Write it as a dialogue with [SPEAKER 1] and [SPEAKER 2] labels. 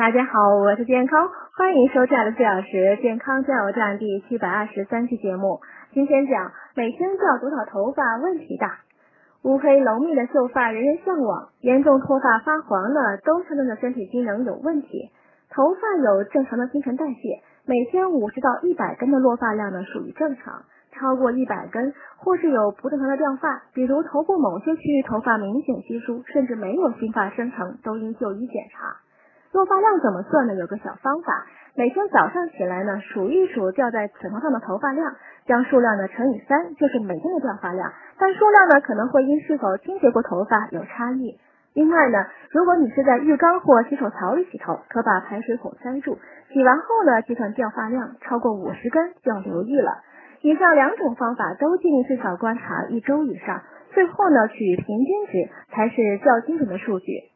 [SPEAKER 1] 大家好，我是健康，欢迎收看的四小时健康加油站第七百二十三期节目。今天讲每天掉多少头发问题大。乌黑浓密的秀发人人向往，严重脱发发黄了都象征着身体机能有问题。头发有正常的新陈代谢，每天五十到一百根的落发量呢属于正常，超过一百根或是有不正常的掉发，比如头部某些区域头发明显稀疏，甚至没有新发生成，都应就医检查。落发量怎么算呢？有个小方法，每天早上起来呢，数一数掉在枕头上的头发量，将数量呢乘以三，就是每天的掉发量。但数量呢可能会因是否清洁过头发有差异。另外呢，如果你是在浴缸或洗手槽里洗头，可把排水孔塞住，洗完后呢计算掉发量，超过五十根就要留意了。以上两种方法都建议至少观察一周以上，最后呢取平均值才是较精准的数据。